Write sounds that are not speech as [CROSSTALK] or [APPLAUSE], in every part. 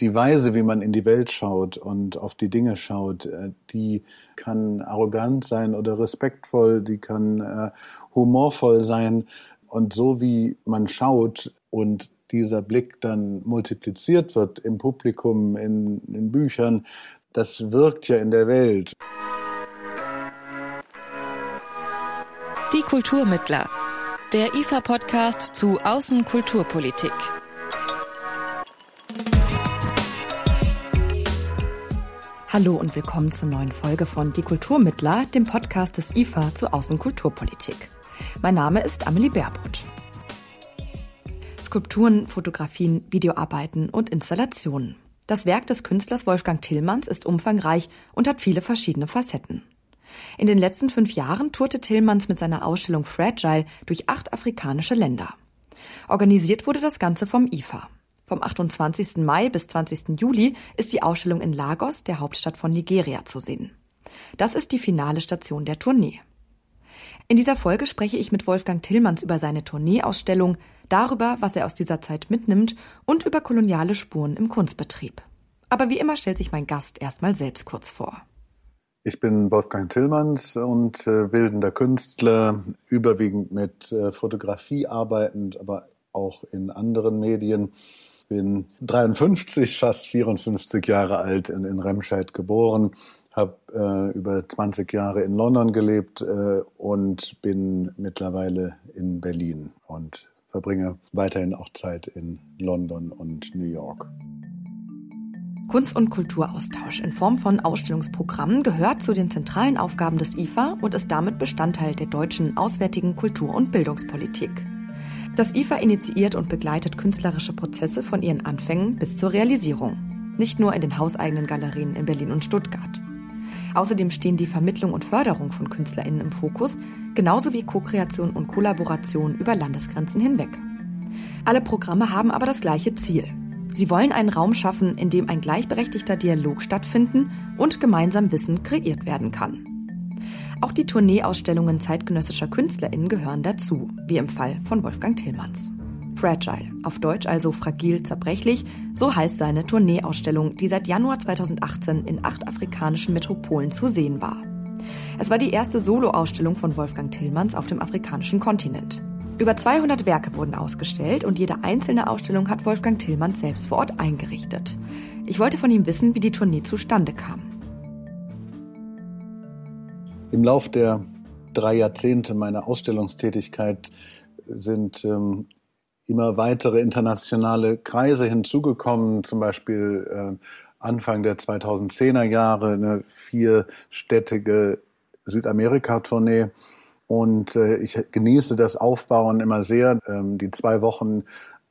die Weise, wie man in die Welt schaut und auf die Dinge schaut, äh, die kann arrogant sein oder respektvoll, die kann äh, humorvoll sein. Und so wie man schaut und dieser Blick dann multipliziert wird im Publikum, in, in Büchern, das wirkt ja in der Welt. Die Kulturmittler. Der IFA-Podcast zu Außenkulturpolitik. Hallo und willkommen zur neuen Folge von Die Kulturmittler, dem Podcast des IFA zur Außenkulturpolitik. Mein Name ist Amelie Baerbutt. Skulpturen, Fotografien, Videoarbeiten und Installationen. Das Werk des Künstlers Wolfgang Tillmanns ist umfangreich und hat viele verschiedene Facetten. In den letzten fünf Jahren tourte Tillmanns mit seiner Ausstellung Fragile durch acht afrikanische Länder. Organisiert wurde das Ganze vom IFA. Vom 28. Mai bis 20. Juli ist die Ausstellung in Lagos, der Hauptstadt von Nigeria, zu sehen. Das ist die finale Station der Tournee. In dieser Folge spreche ich mit Wolfgang Tillmanns über seine Tourneeausstellung, darüber, was er aus dieser Zeit mitnimmt und über koloniale Spuren im Kunstbetrieb. Aber wie immer stellt sich mein Gast erstmal selbst kurz vor. Ich bin Wolfgang Tillmanns und äh, bildender Künstler, überwiegend mit äh, Fotografie arbeitend, aber auch in anderen Medien bin 53, fast 54 Jahre alt, in, in Remscheid geboren, habe äh, über 20 Jahre in London gelebt äh, und bin mittlerweile in Berlin und verbringe weiterhin auch Zeit in London und New York. Kunst- und Kulturaustausch in Form von Ausstellungsprogrammen gehört zu den zentralen Aufgaben des IFA und ist damit Bestandteil der deutschen auswärtigen Kultur- und Bildungspolitik. Das IFA initiiert und begleitet künstlerische Prozesse von ihren Anfängen bis zur Realisierung. Nicht nur in den hauseigenen Galerien in Berlin und Stuttgart. Außerdem stehen die Vermittlung und Förderung von KünstlerInnen im Fokus, genauso wie Co-Kreation und Kollaboration über Landesgrenzen hinweg. Alle Programme haben aber das gleiche Ziel. Sie wollen einen Raum schaffen, in dem ein gleichberechtigter Dialog stattfinden und gemeinsam Wissen kreiert werden kann. Auch die Tourneeausstellungen zeitgenössischer KünstlerInnen gehören dazu, wie im Fall von Wolfgang Tillmanns. Fragile, auf Deutsch also fragil zerbrechlich, so heißt seine Tourneeausstellung, die seit Januar 2018 in acht afrikanischen Metropolen zu sehen war. Es war die erste Soloausstellung von Wolfgang Tillmanns auf dem afrikanischen Kontinent. Über 200 Werke wurden ausgestellt und jede einzelne Ausstellung hat Wolfgang Tillmanns selbst vor Ort eingerichtet. Ich wollte von ihm wissen, wie die Tournee zustande kam. Im Lauf der drei Jahrzehnte meiner Ausstellungstätigkeit sind ähm, immer weitere internationale Kreise hinzugekommen, zum Beispiel äh, Anfang der 2010er Jahre eine vierstädtige Südamerika-Tournee. Und äh, ich genieße das Aufbauen immer sehr. Ähm, die zwei Wochen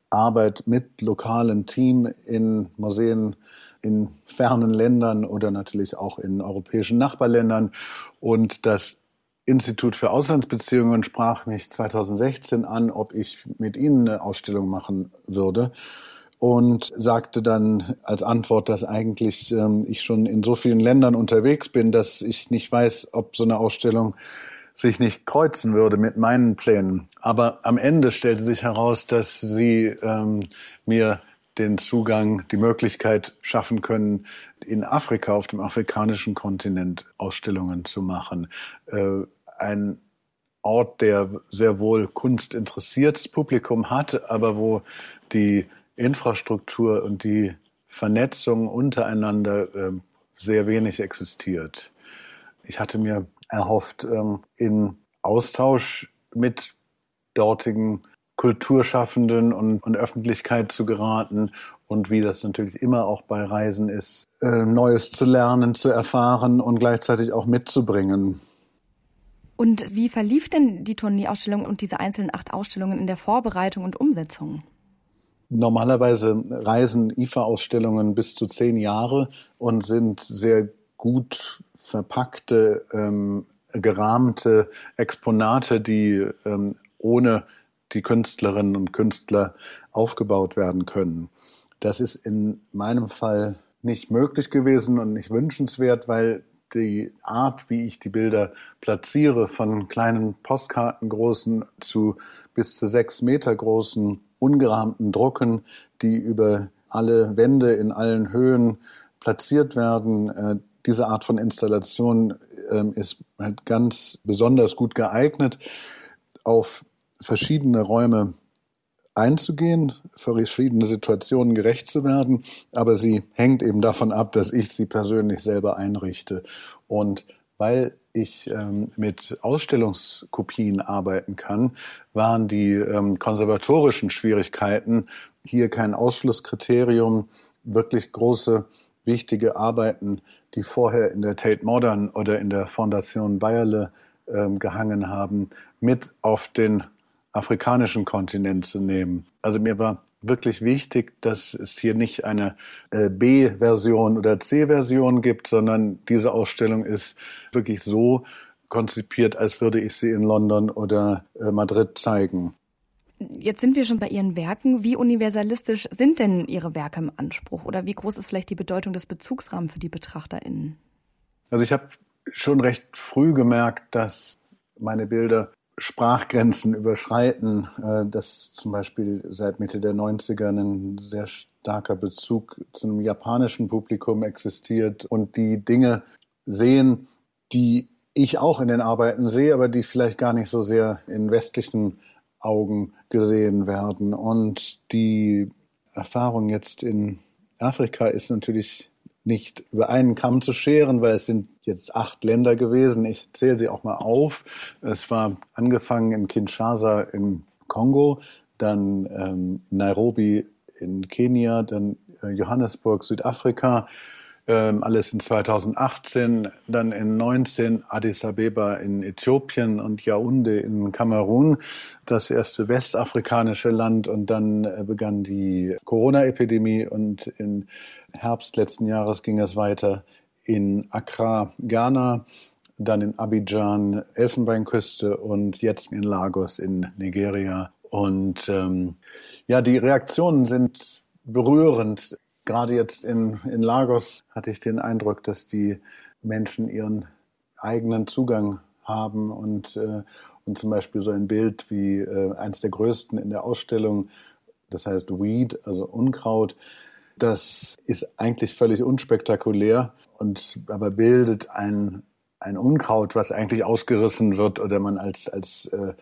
Arbeit mit lokalem Team in Museen in fernen Ländern oder natürlich auch in europäischen Nachbarländern. Und das Institut für Auslandsbeziehungen sprach mich 2016 an, ob ich mit ihnen eine Ausstellung machen würde und sagte dann als Antwort, dass eigentlich ähm, ich schon in so vielen Ländern unterwegs bin, dass ich nicht weiß, ob so eine Ausstellung sich nicht kreuzen würde mit meinen Plänen. Aber am Ende stellte sich heraus, dass sie ähm, mir den Zugang, die Möglichkeit schaffen können, in Afrika, auf dem afrikanischen Kontinent Ausstellungen zu machen. Äh, ein Ort, der sehr wohl kunstinteressiertes Publikum hat, aber wo die Infrastruktur und die Vernetzung untereinander äh, sehr wenig existiert. Ich hatte mir erhofft, ähm, in Austausch mit dortigen Kulturschaffenden und, und Öffentlichkeit zu geraten und wie das natürlich immer auch bei Reisen ist, äh, Neues zu lernen, zu erfahren und gleichzeitig auch mitzubringen. Und wie verlief denn die Tourneeausstellung und diese einzelnen acht Ausstellungen in der Vorbereitung und Umsetzung? Normalerweise reisen IFA-Ausstellungen bis zu zehn Jahre und sind sehr gut verpackte, ähm, gerahmte Exponate, die ähm, ohne die Künstlerinnen und Künstler aufgebaut werden können. Das ist in meinem Fall nicht möglich gewesen und nicht wünschenswert, weil die Art, wie ich die Bilder platziere, von kleinen Postkarten großen zu bis zu sechs Meter großen ungerahmten Drucken, die über alle Wände in allen Höhen platziert werden. Äh, diese Art von Installation äh, ist halt ganz besonders gut geeignet, auf verschiedene Räume einzugehen, für verschiedene Situationen gerecht zu werden, aber sie hängt eben davon ab, dass ich sie persönlich selber einrichte. Und weil ich ähm, mit Ausstellungskopien arbeiten kann, waren die ähm, konservatorischen Schwierigkeiten hier kein Ausschlusskriterium. Wirklich große, wichtige Arbeiten, die vorher in der Tate Modern oder in der Fondation Bayerle ähm, gehangen haben, mit auf den afrikanischen Kontinent zu nehmen. Also mir war wirklich wichtig, dass es hier nicht eine äh, B-Version oder C-Version gibt, sondern diese Ausstellung ist wirklich so konzipiert, als würde ich sie in London oder äh, Madrid zeigen. Jetzt sind wir schon bei Ihren Werken. Wie universalistisch sind denn Ihre Werke im Anspruch? Oder wie groß ist vielleicht die Bedeutung des Bezugsrahmens für die BetrachterInnen? Also ich habe schon recht früh gemerkt, dass meine Bilder Sprachgrenzen überschreiten, äh, dass zum Beispiel seit Mitte der 90er ein sehr starker Bezug zu einem japanischen Publikum existiert und die Dinge sehen, die ich auch in den Arbeiten sehe, aber die vielleicht gar nicht so sehr in westlichen Augen gesehen werden. Und die Erfahrung jetzt in Afrika ist natürlich nicht über einen Kamm zu scheren, weil es sind jetzt acht Länder gewesen. Ich zähle sie auch mal auf. Es war angefangen in Kinshasa im Kongo, dann ähm, Nairobi in Kenia, dann äh, Johannesburg, Südafrika, ähm, alles in 2018, dann in 19 Addis Abeba in Äthiopien und Yaoundé in Kamerun, das erste westafrikanische Land und dann äh, begann die Corona-Epidemie und im Herbst letzten Jahres ging es weiter in Accra, Ghana, dann in Abidjan, Elfenbeinküste und jetzt in Lagos in Nigeria. Und ähm, ja, die Reaktionen sind berührend. Gerade jetzt in, in Lagos hatte ich den Eindruck, dass die Menschen ihren eigenen Zugang haben und, äh, und zum Beispiel so ein Bild wie äh, eins der größten in der Ausstellung, das heißt Weed, also Unkraut, das ist eigentlich völlig unspektakulär und aber bildet ein, ein Unkraut, was eigentlich ausgerissen wird oder man als, als äh,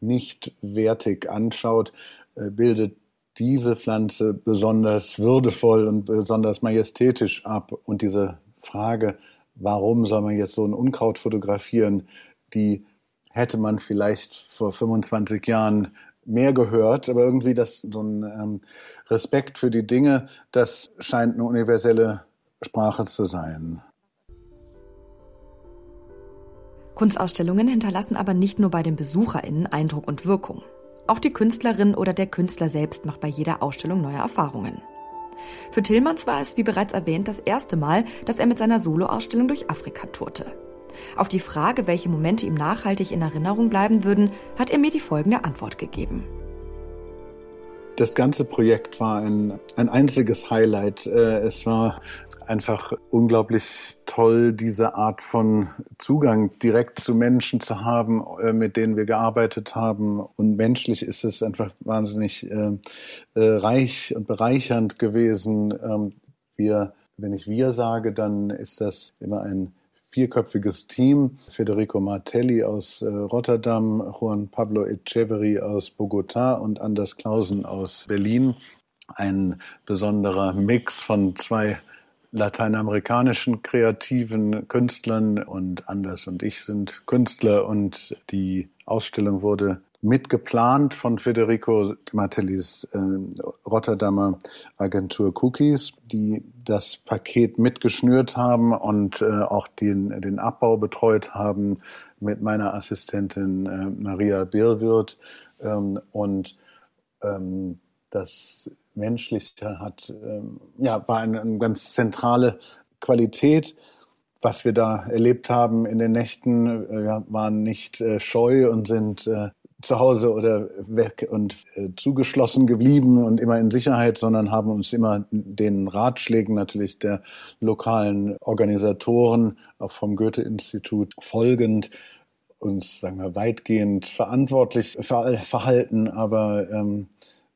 nicht wertig anschaut, äh, bildet diese Pflanze besonders würdevoll und besonders majestätisch ab. Und diese Frage, warum soll man jetzt so ein Unkraut fotografieren, die hätte man vielleicht vor 25 Jahren mehr gehört, aber irgendwie das so ein ähm, Respekt für die Dinge, das scheint eine universelle Sprache zu sein. Kunstausstellungen hinterlassen aber nicht nur bei den BesucherInnen Eindruck und Wirkung. Auch die Künstlerin oder der Künstler selbst macht bei jeder Ausstellung neue Erfahrungen. Für Tillmanns war es, wie bereits erwähnt, das erste Mal, dass er mit seiner Soloausstellung durch Afrika tourte. Auf die Frage, welche Momente ihm nachhaltig in Erinnerung bleiben würden, hat er mir die folgende Antwort gegeben. Das ganze Projekt war ein, ein einziges Highlight. Äh, es war einfach unglaublich toll, diese Art von Zugang direkt zu Menschen zu haben, äh, mit denen wir gearbeitet haben. Und menschlich ist es einfach wahnsinnig äh, äh, reich und bereichernd gewesen. Ähm, wir, wenn ich wir sage, dann ist das immer ein vierköpfiges Team. Federico Martelli aus äh, Rotterdam, Juan Pablo Echeverry aus Bogotá und Anders Clausen aus Berlin. Ein besonderer Mix von zwei lateinamerikanischen kreativen Künstlern und Anders und ich sind Künstler und die Ausstellung wurde mitgeplant von Federico Martellis äh, Rotterdamer Agentur Cookies, die das Paket mitgeschnürt haben und äh, auch den, den Abbau betreut haben mit meiner Assistentin äh, Maria Birwirth. Ähm, und ähm, das Menschliche hat, ähm, ja, war eine, eine ganz zentrale Qualität. Was wir da erlebt haben in den Nächten, äh, waren nicht äh, scheu und sind äh, zu Hause oder weg und äh, zugeschlossen geblieben und immer in Sicherheit, sondern haben uns immer den Ratschlägen natürlich der lokalen Organisatoren, auch vom Goethe-Institut folgend, uns, sagen wir, weitgehend verantwortlich ver verhalten, aber ähm,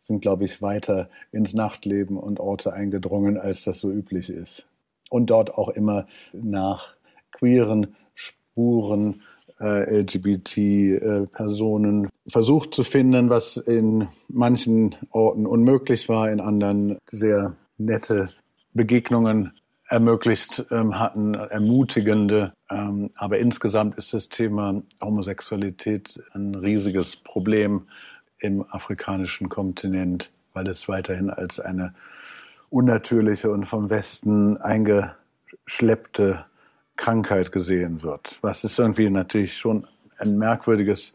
sind, glaube ich, weiter ins Nachtleben und Orte eingedrungen, als das so üblich ist. Und dort auch immer nach queeren Spuren äh, LGBT-Personen äh, versucht zu finden, was in manchen Orten unmöglich war, in anderen sehr nette Begegnungen ermöglicht ähm, hatten, ermutigende. Ähm, aber insgesamt ist das Thema Homosexualität ein riesiges Problem im afrikanischen Kontinent, weil es weiterhin als eine unnatürliche und vom Westen eingeschleppte Krankheit gesehen wird. Was ist irgendwie natürlich schon ein merkwürdiges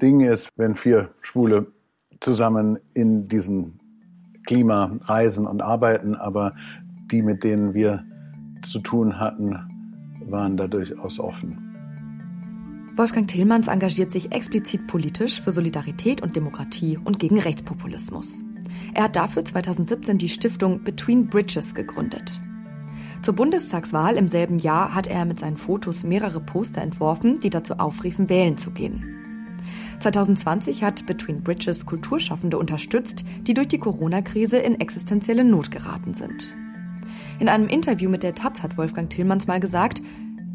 Ding ist, wenn vier Schwule zusammen in diesem Klima reisen und arbeiten, aber die, mit denen wir zu tun hatten, waren da durchaus offen. Wolfgang Tillmanns engagiert sich explizit politisch für Solidarität und Demokratie und gegen Rechtspopulismus. Er hat dafür 2017 die Stiftung Between Bridges gegründet. Zur Bundestagswahl im selben Jahr hat er mit seinen Fotos mehrere Poster entworfen, die dazu aufriefen, wählen zu gehen. 2020 hat Between Bridges Kulturschaffende unterstützt, die durch die Corona-Krise in existenzielle Not geraten sind. In einem Interview mit der Taz hat Wolfgang Tillmanns mal gesagt,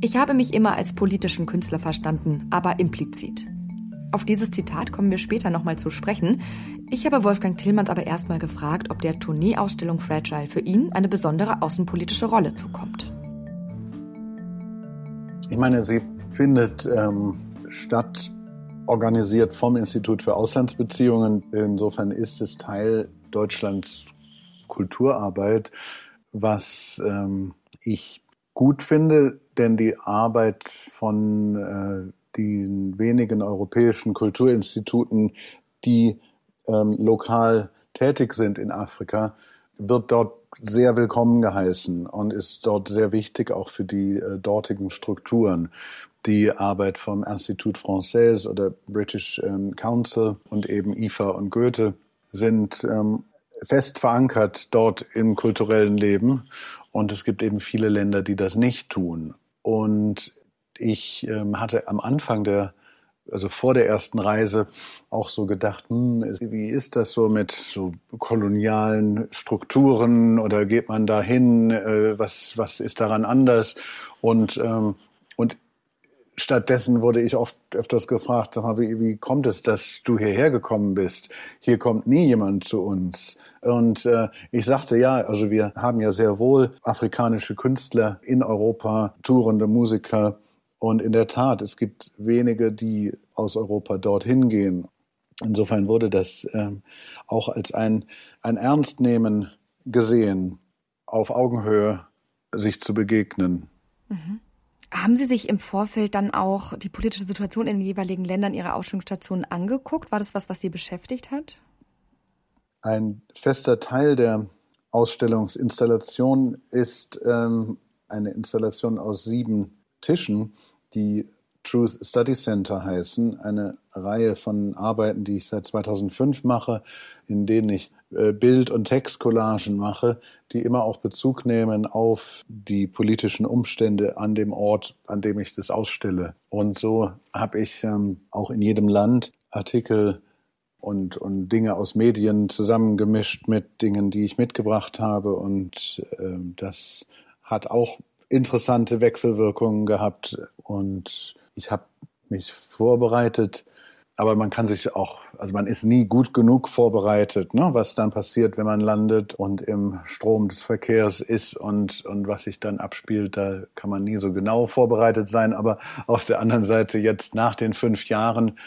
ich habe mich immer als politischen Künstler verstanden, aber implizit. Auf dieses Zitat kommen wir später nochmal zu sprechen. Ich habe Wolfgang Tillmanns aber erstmal gefragt, ob der Tourneeausstellung Fragile für ihn eine besondere außenpolitische Rolle zukommt. Ich meine, sie findet ähm, statt, organisiert vom Institut für Auslandsbeziehungen. Insofern ist es Teil Deutschlands Kulturarbeit was ähm, ich gut finde, denn die Arbeit von äh, den wenigen europäischen Kulturinstituten, die ähm, lokal tätig sind in Afrika, wird dort sehr willkommen geheißen und ist dort sehr wichtig auch für die äh, dortigen Strukturen. Die Arbeit vom Institut Français oder British ähm, Council und eben IFA und Goethe sind ähm, fest verankert dort im kulturellen Leben. Und es gibt eben viele Länder, die das nicht tun. Und ich ähm, hatte am Anfang der, also vor der ersten Reise, auch so gedacht, hm, wie ist das so mit so kolonialen Strukturen oder geht man da hin? Äh, was, was ist daran anders? Und, ähm, Stattdessen wurde ich oft öfters gefragt, sag mal, wie, wie kommt es, dass du hierher gekommen bist? Hier kommt nie jemand zu uns. Und äh, ich sagte, ja, also wir haben ja sehr wohl afrikanische Künstler in Europa, tourende Musiker. Und in der Tat, es gibt wenige, die aus Europa dorthin gehen. Insofern wurde das äh, auch als ein, ein Ernstnehmen gesehen, auf Augenhöhe sich zu begegnen. Mhm. Haben Sie sich im Vorfeld dann auch die politische Situation in den jeweiligen Ländern Ihrer Ausstellungsstationen angeguckt? War das was, was Sie beschäftigt hat? Ein fester Teil der Ausstellungsinstallation ist ähm, eine Installation aus sieben Tischen, die Truth Study Center heißen. Eine Reihe von Arbeiten, die ich seit 2005 mache, in denen ich Bild- und Textcollagen mache, die immer auch Bezug nehmen auf die politischen Umstände an dem Ort, an dem ich das ausstelle. Und so habe ich ähm, auch in jedem Land Artikel und, und Dinge aus Medien zusammengemischt mit Dingen, die ich mitgebracht habe. Und ähm, das hat auch interessante Wechselwirkungen gehabt. Und ich habe mich vorbereitet aber man kann sich auch, also man ist nie gut genug vorbereitet, ne, was dann passiert, wenn man landet und im Strom des Verkehrs ist und, und was sich dann abspielt, da kann man nie so genau vorbereitet sein. Aber auf der anderen Seite jetzt nach den fünf Jahren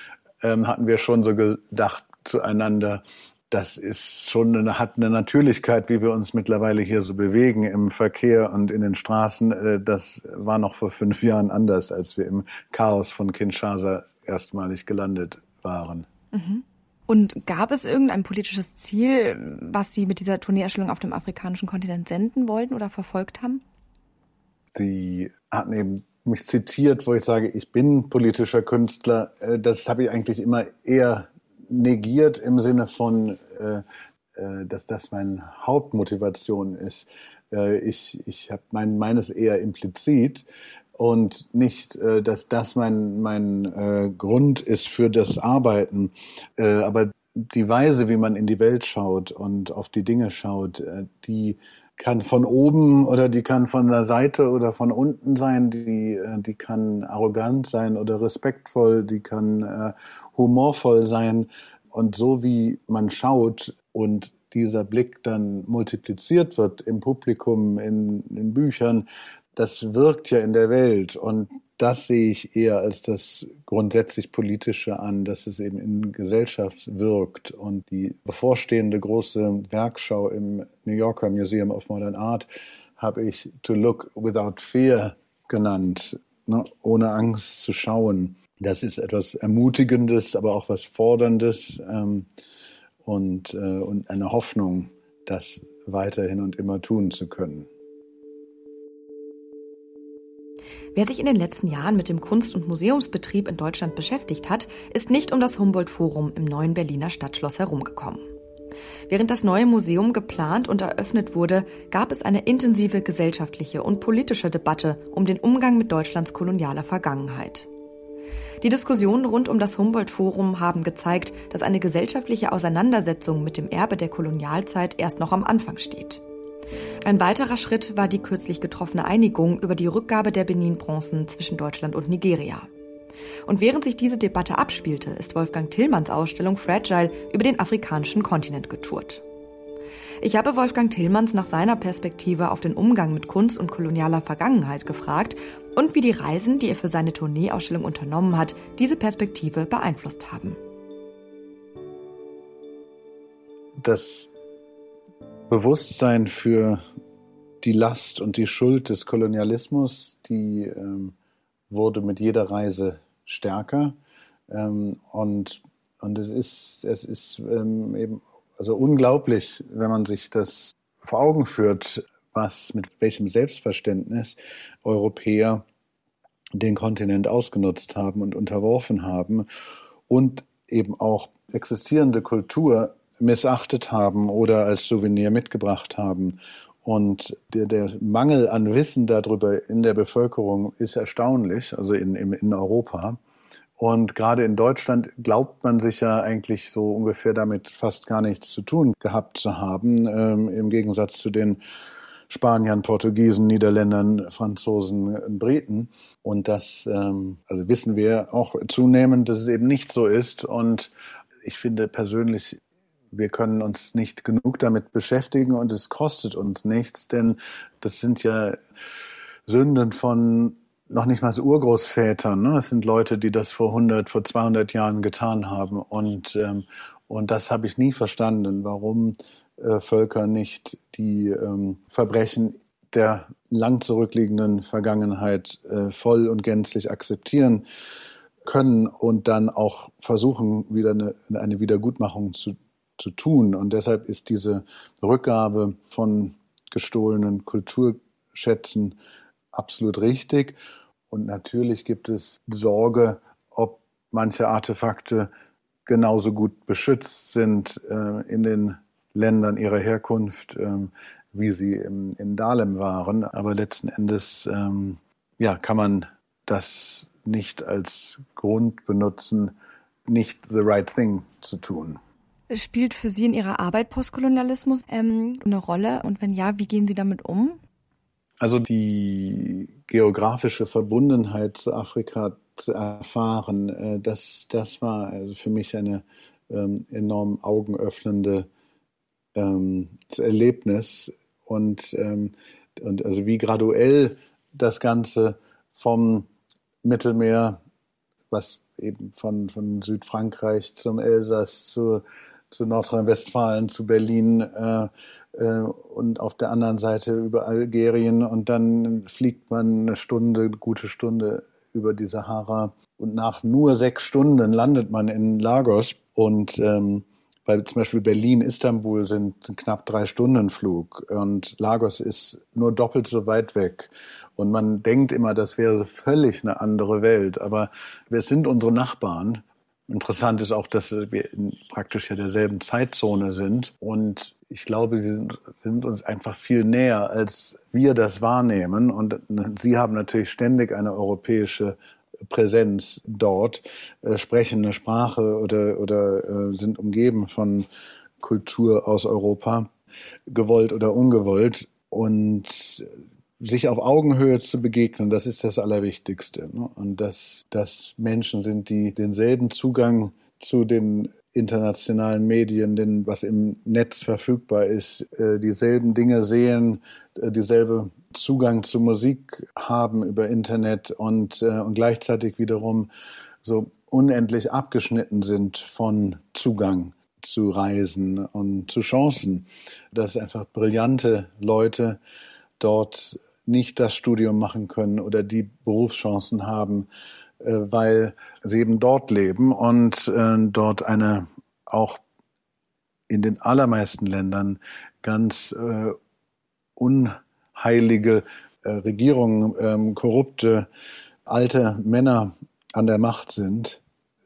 ähm, hatten wir schon so gedacht zueinander, das ist schon eine, hat eine Natürlichkeit, wie wir uns mittlerweile hier so bewegen im Verkehr und in den Straßen. Äh, das war noch vor fünf Jahren anders, als wir im Chaos von Kinshasa erstmalig gelandet waren. Mhm. Und gab es irgendein politisches Ziel, was Sie mit dieser Tourneeerstellung auf dem afrikanischen Kontinent senden wollten oder verfolgt haben? Sie hatten eben mich zitiert, wo ich sage, ich bin politischer Künstler. Äh, das habe ich eigentlich immer eher negiert im Sinne von, äh, äh, dass das meine Hauptmotivation ist. Ich, ich habe mein, meines eher implizit und nicht, dass das mein, mein Grund ist für das Arbeiten. aber die Weise, wie man in die Welt schaut und auf die Dinge schaut, äh, die kann von oben oder die kann von der Seite oder von unten sein, die, äh, die kann arrogant sein oder respektvoll, die kann äh, humorvoll sein. Und so wie man schaut und dieser Blick dann multipliziert wird im Publikum, in, in Büchern, das wirkt ja in der Welt. Und das sehe ich eher als das grundsätzlich Politische an, dass es eben in Gesellschaft wirkt. Und die bevorstehende große Werkschau im New Yorker Museum of Modern Art habe ich To Look Without Fear genannt, ne? ohne Angst zu schauen. Das ist etwas Ermutigendes, aber auch was Forderndes ähm, und, äh, und eine Hoffnung, das weiterhin und immer tun zu können. Wer sich in den letzten Jahren mit dem Kunst- und Museumsbetrieb in Deutschland beschäftigt hat, ist nicht um das Humboldt-Forum im neuen Berliner Stadtschloss herumgekommen. Während das neue Museum geplant und eröffnet wurde, gab es eine intensive gesellschaftliche und politische Debatte um den Umgang mit Deutschlands kolonialer Vergangenheit. Die Diskussionen rund um das Humboldt-Forum haben gezeigt, dass eine gesellschaftliche Auseinandersetzung mit dem Erbe der Kolonialzeit erst noch am Anfang steht. Ein weiterer Schritt war die kürzlich getroffene Einigung über die Rückgabe der Benin-Bronzen zwischen Deutschland und Nigeria. Und während sich diese Debatte abspielte, ist Wolfgang Tillmanns Ausstellung Fragile über den afrikanischen Kontinent getourt. Ich habe Wolfgang Tillmanns nach seiner Perspektive auf den Umgang mit Kunst und kolonialer Vergangenheit gefragt und wie die Reisen, die er für seine Tourneeausstellung unternommen hat, diese Perspektive beeinflusst haben. Das Bewusstsein für die Last und die Schuld des Kolonialismus, die ähm, wurde mit jeder Reise stärker. Ähm, und, und es ist, es ist ähm, eben also unglaublich, wenn man sich das vor Augen führt, was mit welchem Selbstverständnis Europäer den Kontinent ausgenutzt haben und unterworfen haben und eben auch existierende Kultur missachtet haben oder als Souvenir mitgebracht haben. Und der, der Mangel an Wissen darüber in der Bevölkerung ist erstaunlich, also in, in, in Europa. Und gerade in Deutschland glaubt man sich ja eigentlich so ungefähr damit fast gar nichts zu tun gehabt zu haben, ähm, im Gegensatz zu den Spaniern, Portugiesen, Niederländern, Franzosen, Briten. Und das ähm, also wissen wir auch zunehmend, dass es eben nicht so ist. Und ich finde persönlich wir können uns nicht genug damit beschäftigen und es kostet uns nichts, denn das sind ja Sünden von noch nicht mal Urgroßvätern. Ne? Das sind Leute, die das vor 100, vor 200 Jahren getan haben. Und, ähm, und das habe ich nie verstanden, warum äh, Völker nicht die ähm, Verbrechen der lang zurückliegenden Vergangenheit äh, voll und gänzlich akzeptieren können und dann auch versuchen, wieder eine, eine Wiedergutmachung zu zu tun. Und deshalb ist diese Rückgabe von gestohlenen Kulturschätzen absolut richtig. Und natürlich gibt es Sorge, ob manche Artefakte genauso gut beschützt sind äh, in den Ländern ihrer Herkunft, ähm, wie sie im, in Dahlem waren. Aber letzten Endes ähm, ja, kann man das nicht als Grund benutzen, nicht the right thing zu tun. Spielt für Sie in Ihrer Arbeit Postkolonialismus ähm, eine Rolle? Und wenn ja, wie gehen Sie damit um? Also die geografische Verbundenheit zu Afrika zu erfahren, äh, das, das war also für mich eine ähm, enorm augenöffnende ähm, Erlebnis und, ähm, und also wie graduell das Ganze vom Mittelmeer, was eben von, von Südfrankreich zum Elsass zu zu Nordrhein-Westfalen, zu Berlin äh, äh, und auf der anderen Seite über Algerien. Und dann fliegt man eine Stunde, eine gute Stunde über die Sahara. Und nach nur sechs Stunden landet man in Lagos. Und ähm, weil zum Beispiel Berlin, Istanbul sind, knapp drei Stunden Flug. Und Lagos ist nur doppelt so weit weg. Und man denkt immer, das wäre völlig eine andere Welt, aber wir sind unsere Nachbarn Interessant ist auch, dass wir in praktisch ja derselben Zeitzone sind. Und ich glaube, sie sind, sind, uns einfach viel näher, als wir das wahrnehmen. Und sie haben natürlich ständig eine europäische Präsenz dort, äh, sprechen eine Sprache oder, oder äh, sind umgeben von Kultur aus Europa, gewollt oder ungewollt. Und sich auf Augenhöhe zu begegnen, das ist das Allerwichtigste. Ne? Und dass das Menschen sind, die denselben Zugang zu den internationalen Medien, denn was im Netz verfügbar ist, äh, dieselben Dinge sehen, äh, dieselbe Zugang zu Musik haben über Internet und, äh, und gleichzeitig wiederum so unendlich abgeschnitten sind von Zugang zu Reisen und zu Chancen, dass einfach brillante Leute dort nicht das Studium machen können oder die Berufschancen haben, äh, weil sie eben dort leben und äh, dort eine auch in den allermeisten Ländern ganz äh, unheilige Regierungen, ähm, korrupte alte Männer an der Macht sind,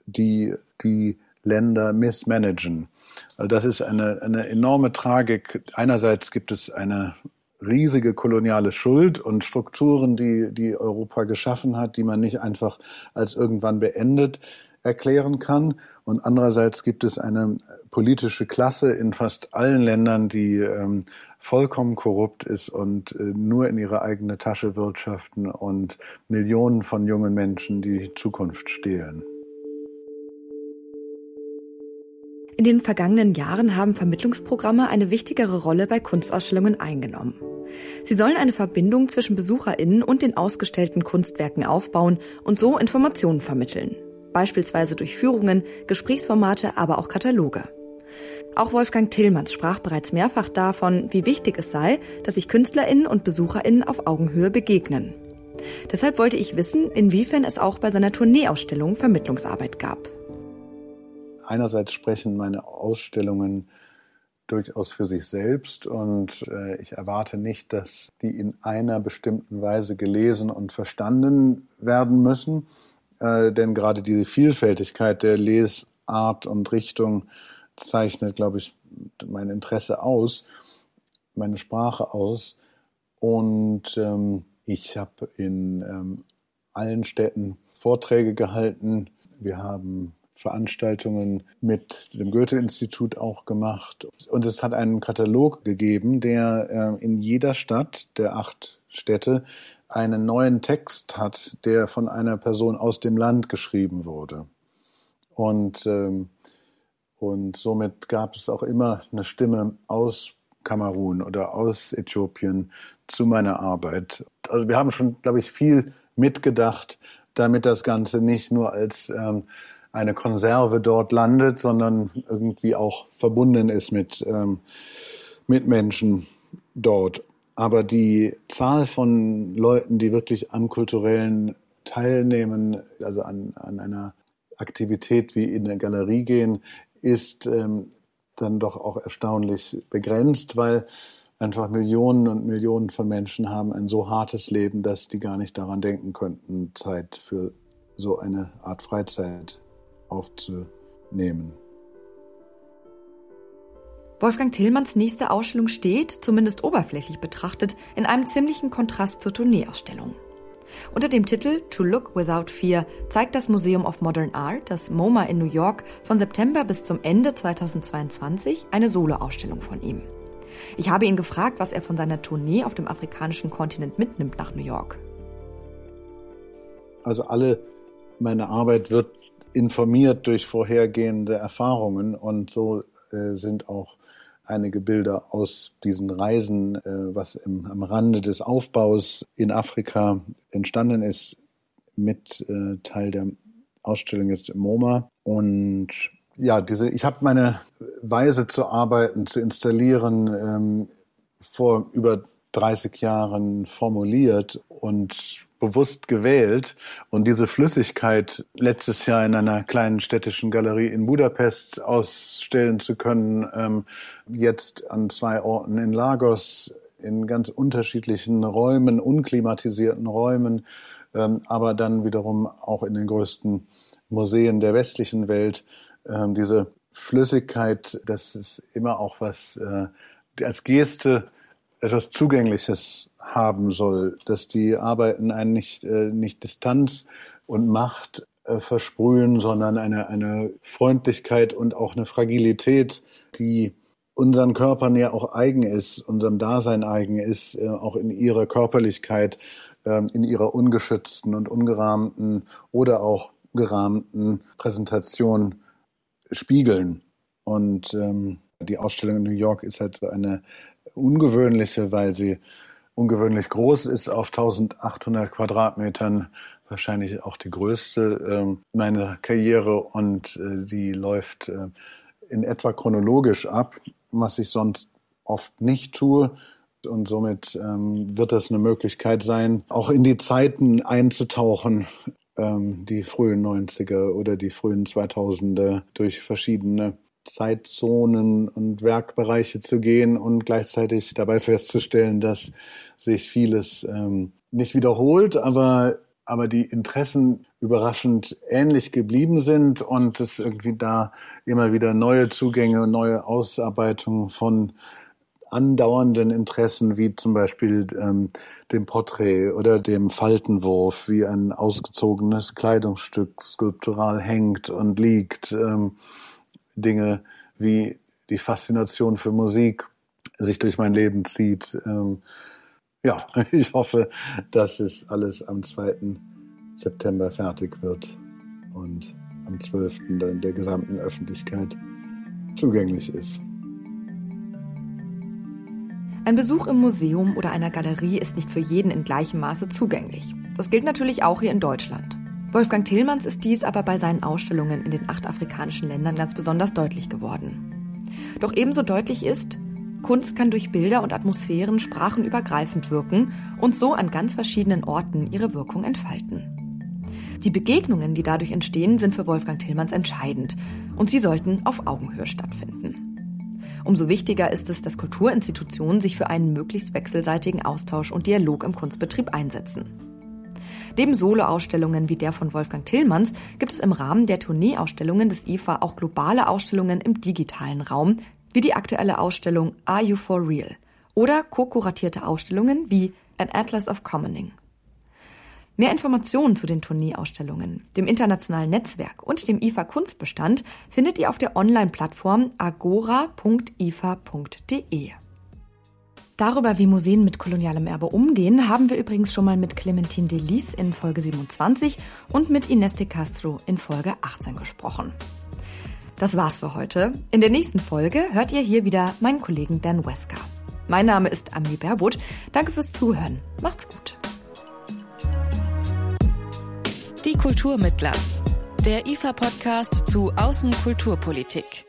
die die Länder missmanagen. Also das ist eine, eine enorme Tragik. Einerseits gibt es eine riesige koloniale Schuld und Strukturen, die, die Europa geschaffen hat, die man nicht einfach als irgendwann beendet erklären kann. Und andererseits gibt es eine politische Klasse in fast allen Ländern, die ähm, vollkommen korrupt ist und äh, nur in ihre eigene Tasche wirtschaften und Millionen von jungen Menschen die Zukunft stehlen. In den vergangenen Jahren haben Vermittlungsprogramme eine wichtigere Rolle bei Kunstausstellungen eingenommen. Sie sollen eine Verbindung zwischen Besucherinnen und den ausgestellten Kunstwerken aufbauen und so Informationen vermitteln. Beispielsweise durch Führungen, Gesprächsformate, aber auch Kataloge. Auch Wolfgang Tillmanns sprach bereits mehrfach davon, wie wichtig es sei, dass sich Künstlerinnen und Besucherinnen auf Augenhöhe begegnen. Deshalb wollte ich wissen, inwiefern es auch bei seiner Tourneeausstellung Vermittlungsarbeit gab einerseits sprechen meine Ausstellungen durchaus für sich selbst und äh, ich erwarte nicht, dass die in einer bestimmten Weise gelesen und verstanden werden müssen, äh, denn gerade diese Vielfältigkeit der Lesart und Richtung zeichnet, glaube ich, mein Interesse aus, meine Sprache aus und ähm, ich habe in ähm, allen Städten Vorträge gehalten. Wir haben Veranstaltungen mit dem Goethe-Institut auch gemacht. Und es hat einen Katalog gegeben, der äh, in jeder Stadt der acht Städte einen neuen Text hat, der von einer Person aus dem Land geschrieben wurde. Und, ähm, und somit gab es auch immer eine Stimme aus Kamerun oder aus Äthiopien zu meiner Arbeit. Also wir haben schon, glaube ich, viel mitgedacht, damit das Ganze nicht nur als ähm, eine Konserve dort landet, sondern irgendwie auch verbunden ist mit, ähm, mit Menschen dort. Aber die Zahl von Leuten, die wirklich am kulturellen teilnehmen, also an, an einer Aktivität wie in eine Galerie gehen, ist ähm, dann doch auch erstaunlich begrenzt, weil einfach Millionen und Millionen von Menschen haben ein so hartes Leben, dass die gar nicht daran denken könnten, Zeit für so eine Art Freizeit aufzunehmen. Wolfgang Tillmanns nächste Ausstellung steht, zumindest oberflächlich betrachtet, in einem ziemlichen Kontrast zur Tourneeausstellung. Unter dem Titel To Look Without Fear zeigt das Museum of Modern Art, das MoMA in New York, von September bis zum Ende 2022 eine Soloausstellung von ihm. Ich habe ihn gefragt, was er von seiner Tournee auf dem afrikanischen Kontinent mitnimmt nach New York. Also alle meine Arbeit wird informiert durch vorhergehende Erfahrungen und so äh, sind auch einige Bilder aus diesen Reisen, äh, was im, am Rande des Aufbaus in Afrika entstanden ist, mit äh, Teil der Ausstellung jetzt im MoMA. Und ja, diese, ich habe meine Weise zu arbeiten, zu installieren, ähm, vor über 30 Jahren formuliert und bewusst gewählt. Und diese Flüssigkeit letztes Jahr in einer kleinen städtischen Galerie in Budapest ausstellen zu können, ähm, jetzt an zwei Orten in Lagos, in ganz unterschiedlichen Räumen, unklimatisierten Räumen, ähm, aber dann wiederum auch in den größten Museen der westlichen Welt. Ähm, diese Flüssigkeit, das ist immer auch was äh, als Geste etwas Zugängliches haben soll, dass die Arbeiten einen nicht, äh, nicht Distanz und Macht äh, versprühen, sondern eine, eine Freundlichkeit und auch eine Fragilität, die unseren Körpern ja auch eigen ist, unserem Dasein eigen ist, äh, auch in ihrer Körperlichkeit, äh, in ihrer ungeschützten und ungerahmten oder auch gerahmten Präsentation spiegeln. Und ähm, die Ausstellung in New York ist halt eine ungewöhnliche, weil sie ungewöhnlich groß ist, auf 1800 Quadratmetern, wahrscheinlich auch die größte ähm, meiner Karriere und äh, die läuft äh, in etwa chronologisch ab, was ich sonst oft nicht tue. Und somit ähm, wird das eine Möglichkeit sein, auch in die Zeiten einzutauchen, ähm, die frühen 90er oder die frühen 2000er durch verschiedene Zeitzonen und Werkbereiche zu gehen und gleichzeitig dabei festzustellen, dass sich vieles ähm, nicht wiederholt, aber, aber die Interessen überraschend ähnlich geblieben sind und es irgendwie da immer wieder neue Zugänge neue Ausarbeitungen von andauernden Interessen, wie zum Beispiel ähm, dem Porträt oder dem Faltenwurf, wie ein ausgezogenes Kleidungsstück skulptural hängt und liegt. Ähm, Dinge wie die Faszination für Musik sich durch mein Leben zieht. Ähm, ja, [LAUGHS] ich hoffe, dass es alles am 2. September fertig wird und am 12. dann der gesamten Öffentlichkeit zugänglich ist. Ein Besuch im Museum oder einer Galerie ist nicht für jeden in gleichem Maße zugänglich. Das gilt natürlich auch hier in Deutschland. Wolfgang Tillmanns ist dies aber bei seinen Ausstellungen in den acht afrikanischen Ländern ganz besonders deutlich geworden. Doch ebenso deutlich ist, Kunst kann durch Bilder und Atmosphären sprachenübergreifend wirken und so an ganz verschiedenen Orten ihre Wirkung entfalten. Die Begegnungen, die dadurch entstehen, sind für Wolfgang Tillmanns entscheidend und sie sollten auf Augenhöhe stattfinden. Umso wichtiger ist es, dass Kulturinstitutionen sich für einen möglichst wechselseitigen Austausch und Dialog im Kunstbetrieb einsetzen. Neben Soloausstellungen wie der von Wolfgang Tillmanns gibt es im Rahmen der Tourneeausstellungen des IFA auch globale Ausstellungen im digitalen Raum, wie die aktuelle Ausstellung Are You For Real? oder co-kuratierte Ausstellungen wie An Atlas of Commoning. Mehr Informationen zu den Tourneeausstellungen, dem internationalen Netzwerk und dem IFA Kunstbestand findet ihr auf der Online-Plattform agora.ifa.de. Darüber, wie Museen mit kolonialem Erbe umgehen, haben wir übrigens schon mal mit Clementine Delis in Folge 27 und mit Ines de Castro in Folge 18 gesprochen. Das war's für heute. In der nächsten Folge hört ihr hier wieder meinen Kollegen Dan Wesker. Mein Name ist Amelie Berbot. Danke fürs Zuhören. Macht's gut. Die Kulturmittler. Der IFA-Podcast zu Außenkulturpolitik.